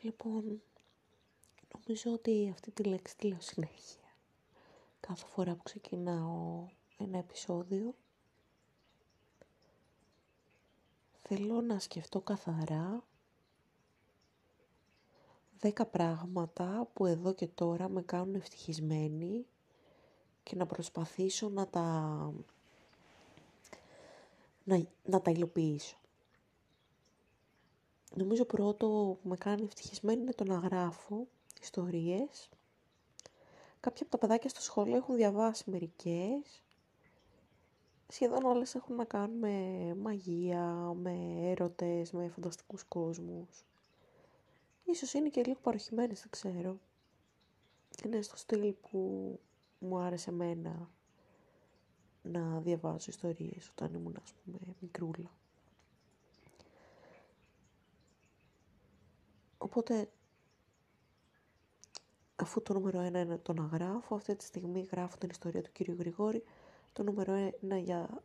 Λοιπόν, νομίζω ότι αυτή τη λέξη τη λέω συνέχεια. Κάθε φορά που ξεκινάω ένα επεισόδιο, θέλω να σκεφτώ καθαρά δέκα πράγματα που εδώ και τώρα με κάνουν ευτυχισμένη και να προσπαθήσω να τα, να, να τα υλοποιήσω. Νομίζω πρώτο που με κάνει ευτυχισμένη είναι το να γράφω ιστορίες. Κάποια από τα παιδάκια στο σχολείο έχουν διαβάσει μερικές. Σχεδόν όλες έχουν να κάνουν με μαγεία, με έρωτες, με φανταστικούς κόσμους. Ίσως είναι και λίγο παροχημένες, δεν ξέρω. Είναι στο στυλ που μου άρεσε εμένα να διαβάζω ιστορίες όταν ήμουν, ας πούμε, μικρούλα. Οπότε, αφού το νούμερο ένα είναι το να γράφω, αυτή τη στιγμή γράφω την ιστορία του κύριου Γρηγόρη, το νούμερο ένα για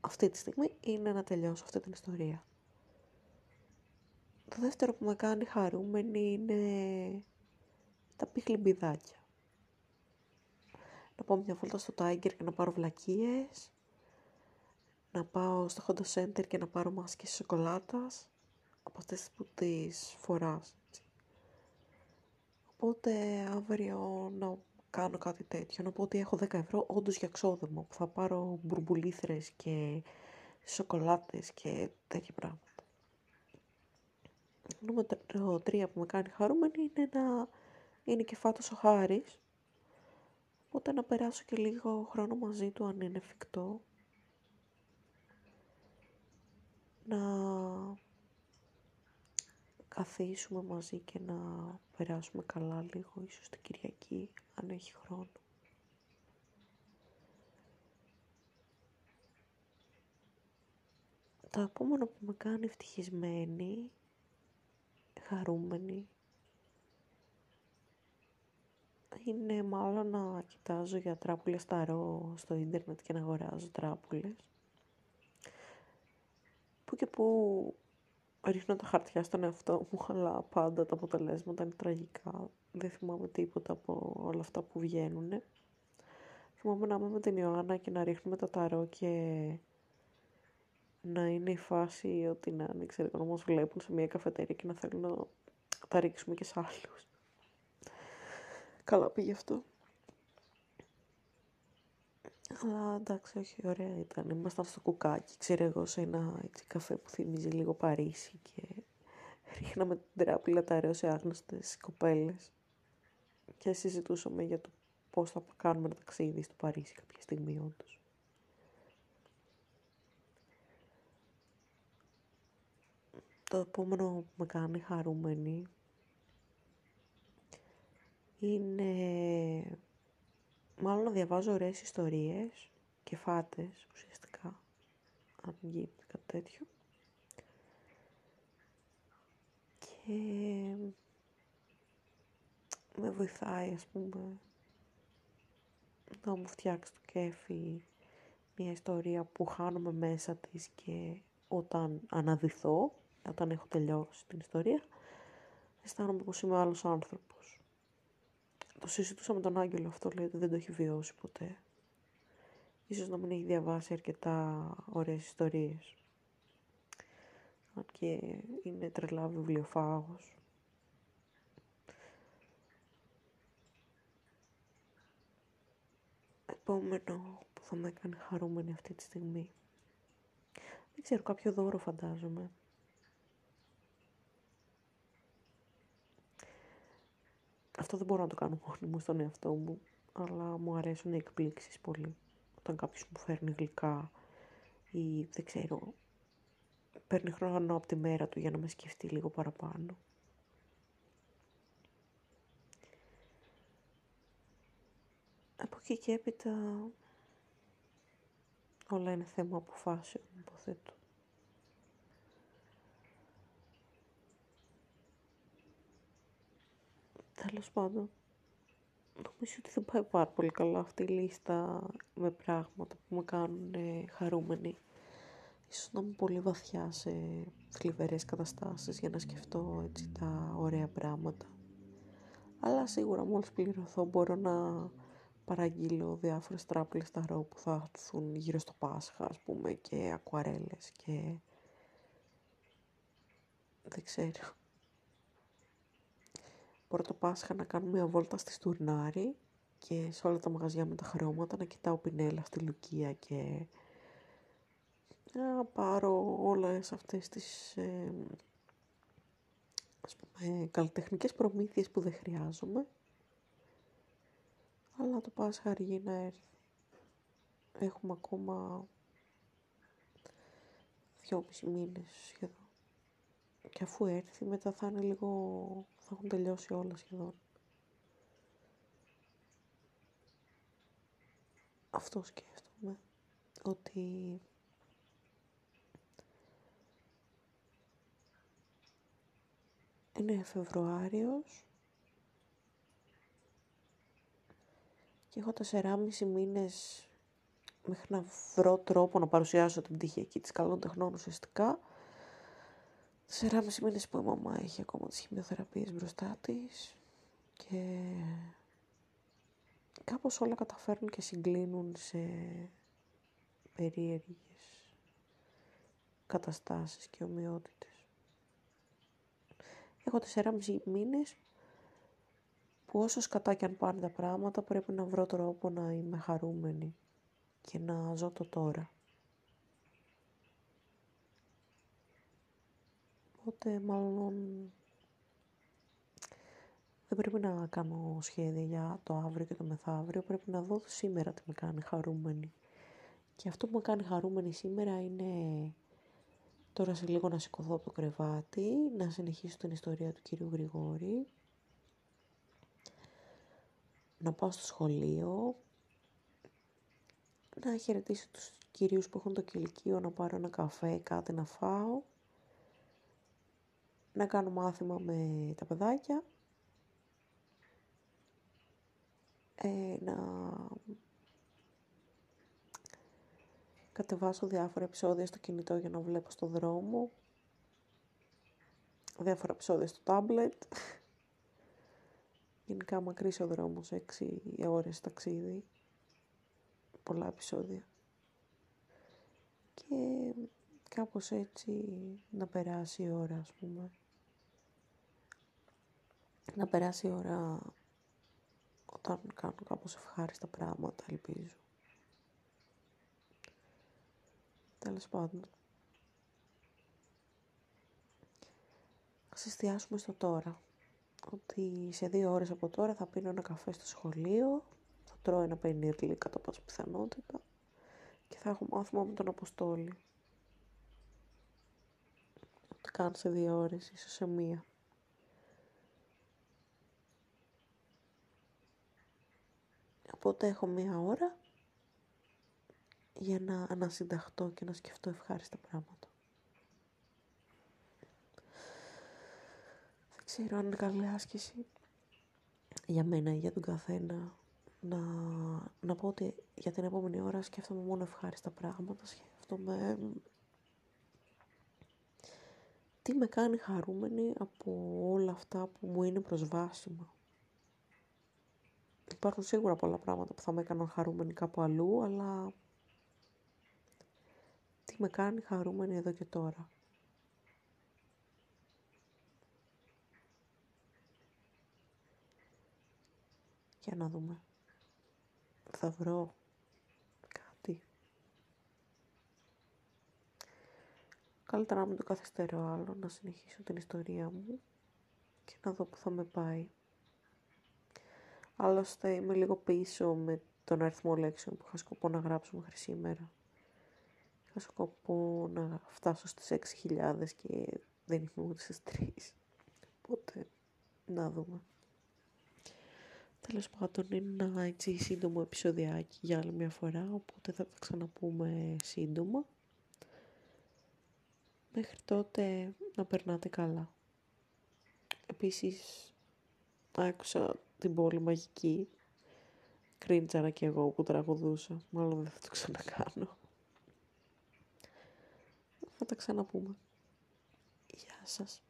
αυτή τη στιγμή είναι να τελειώσω αυτή την ιστορία. Το δεύτερο που με κάνει χαρούμενη είναι τα πιχλιμπιδάκια. Να πάω μια βόλτα στο Tiger και να πάρω βλακίες. Να πάω στο Honda Center και να πάρω μάσκες σοκολάτας. Από αυτές που τις φοράς. Οπότε αύριο να κάνω κάτι τέτοιο. Να πω ότι έχω 10 ευρώ όντως για ξόδεμα. Που θα πάρω μπουρμπουλήθρες και σοκολάτες και τέτοια πράγματα. Νούμερο τρία που με κάνει χαρούμενη είναι να είναι και φάτος ο Χάρης. Οπότε να περάσω και λίγο χρόνο μαζί του αν είναι εφικτό. Να καθίσουμε μαζί και να περάσουμε καλά λίγο, ίσως την Κυριακή, αν έχει χρόνο. Το επόμενο που με κάνει ευτυχισμένη χαρούμενη είναι μάλλον να κοιτάζω για τράπουλες ταρό στο ίντερνετ και να αγοράζω τράπουλες. Που και που ρίχνω τα χαρτιά στον εαυτό μου, αλλά πάντα τα αποτελέσματα είναι τραγικά. Δεν θυμάμαι τίποτα από όλα αυτά που βγαίνουν. Θυμάμαι να είμαι με την Ιωάννα και να ρίχνουμε τα ταρό και να είναι η φάση ότι να είναι, ξέρω, να μας βλέπουν σε μια καφετέρια και να θέλουν να τα ρίξουμε και σε άλλους. Καλά πήγε αυτό. Αλλά εντάξει, όχι, ωραία ήταν. Ήμασταν στο κουκάκι, ξέρω εγώ, σε ένα έτσι, καφέ που θυμίζει λίγο Παρίσι και ρίχναμε την τράπηλα τα σε άγνωστες κοπέλες και συζητούσαμε για το πώς θα κάνουμε ένα ταξίδι στο Παρίσι κάποια στιγμή όντως. Το επόμενο που με κάνει χαρούμενη είναι μάλλον να διαβάζω ωραίες ιστορίες και φάτες ουσιαστικά, αν γίνεται κάτι τέτοιο. Και με βοηθάει, ας πούμε, να μου φτιάξει το κέφι μια ιστορία που χάνομαι μέσα της και όταν αναδυθώ όταν έχω τελειώσει την ιστορία, αισθάνομαι πως είμαι άλλος άνθρωπος. Το συζητούσα με τον Άγγελο αυτό, λέει ότι δεν το έχει βιώσει ποτέ. Ίσως να μην έχει διαβάσει αρκετά ωραίες ιστορίες. Αν και είναι τρελά βιβλιοφάγος. Επόμενο που θα με έκανε χαρούμενη αυτή τη στιγμή. Δεν ξέρω, κάποιο δώρο φαντάζομαι. Αυτό δεν μπορώ να το κάνω μόνη μου στον εαυτό μου, αλλά μου αρέσουν οι εκπλήξεις πολύ. Όταν κάποιος μου φέρνει γλυκά ή δεν ξέρω, παίρνει χρόνο από τη μέρα του για να με σκεφτεί λίγο παραπάνω. Από εκεί και έπειτα όλα είναι θέμα αποφάσεων, υποθέτω. Τέλος πάντων, νομίζω ότι δεν πάει πάρα πολύ καλά αυτή η λίστα με πράγματα που με κάνουν χαρούμενοι. ίσως να είμαι πολύ βαθιά σε θλιβερές καταστάσεις για να σκεφτώ έτσι τα ωραία πράγματα. Αλλά σίγουρα μόλις πληρωθώ μπορώ να παραγγείλω διάφορες τράπουλες ταρό που θα έρθουν γύρω στο Πάσχα, ας πούμε, και ακουαρέλες και... Δεν ξέρω. Μπορώ το Πάσχα να κάνω μια βόλτα στη Στουρνάρη και σε όλα τα μαγαζιά με τα χρώματα να κοιτάω πινέλα στη Λουκία και να πάρω όλες αυτές τις ε, ας πούμε, καλλιτεχνικές προμήθειες που δεν χρειάζομαι αλλά το Πάσχα αργεί να έρθει. Έχουμε ακόμα δυόμιση μήνες σχεδόν. Και αφού έρθει μετά θα είναι λίγο, θα έχουν τελειώσει όλα σχεδόν. Αυτό σκέφτομαι, ότι είναι Φεβρουάριος και έχω τεσσεράμιση μήνες μέχρι να βρω τρόπο να παρουσιάσω την εκεί της καλών τεχνών ουσιαστικά. Τεσσεράμιση μήνες που η μαμά έχει ακόμα τις χημειοθεραπείες μπροστά της και κάπως όλα καταφέρνουν και συγκλίνουν σε περίεργες καταστάσεις και ομοιότητες. Έχω τεσσεράμιση μήνες που όσο σκατά και αν πάνε τα πράγματα πρέπει να βρω τρόπο να είμαι χαρούμενη και να ζω το τώρα. Οπότε μάλλον δεν πρέπει να κάνω σχέδια για το αύριο και το μεθαύριο, πρέπει να δω σήμερα τι με κάνει χαρούμενη. Και αυτό που με κάνει χαρούμενη σήμερα είναι τώρα σε λίγο να σηκωθώ από το κρεβάτι, να συνεχίσω την ιστορία του κύριου Γρηγόρη, να πάω στο σχολείο, να χαιρετήσω τους κυρίους που έχουν το κηλικείο, να πάρω ένα καφέ, κάτι να φάω, να κάνω μάθημα με τα παιδάκια, ε, να κατεβάσω διάφορα επεισόδια στο κινητό για να βλέπω στο δρόμο, διάφορα επεισόδια στο τάμπλετ, Γενικά μακρύς ο δρόμος, έξι ώρες ταξίδι, πολλά επεισόδια. Και κάπως έτσι να περάσει η ώρα, ας πούμε. Να περάσει η ώρα όταν κάνω κάπως ευχάριστα πράγματα, ελπίζω. Τέλος πάντων. Ας εστιάσουμε στο τώρα ότι σε δύο ώρες από τώρα θα πίνω ένα καφέ στο σχολείο, θα τρώω ένα πενίρλι κατά πάσα πιθανότητα και θα έχω μάθημα με τον Αποστόλη. Ό,τι κάνω σε δύο ώρες, ίσως σε μία. Οπότε έχω μία ώρα για να ανασυνταχτώ και να σκεφτώ ευχάριστα πράγματα. ξέρω αν είναι καλή άσκηση για μένα ή για τον καθένα να, να πω ότι για την επόμενη ώρα σκέφτομαι μόνο ευχάριστα πράγματα, σκέφτομαι τι με κάνει χαρούμενη από όλα αυτά που μου είναι προσβάσιμα. Υπάρχουν σίγουρα πολλά πράγματα που θα με έκαναν χαρούμενη κάπου αλλού, αλλά τι με κάνει χαρούμενη εδώ και τώρα. Για να δούμε. Θα βρω κάτι. Καλύτερα να μην το καθυστερώ άλλο, να συνεχίσω την ιστορία μου και να δω που θα με πάει. Άλλωστε είμαι λίγο πίσω με τον αριθμό λέξεων που είχα σκοπό να γράψω μέχρι σήμερα. Είχα σκοπό να φτάσω στις 6.000 και δεν είμαι ούτε στις 3. Οπότε, να δούμε. Τέλος πάντων είναι ένα έτσι σύντομο επεισοδιάκι για άλλη μια φορά, οπότε θα τα ξαναπούμε σύντομα. Μέχρι τότε να περνάτε καλά. Επίσης, άκουσα την πόλη μαγική. Κρίντζαρα και εγώ που τραγουδούσα. Μάλλον δεν θα το ξανακάνω. Θα τα ξαναπούμε. Γεια σας.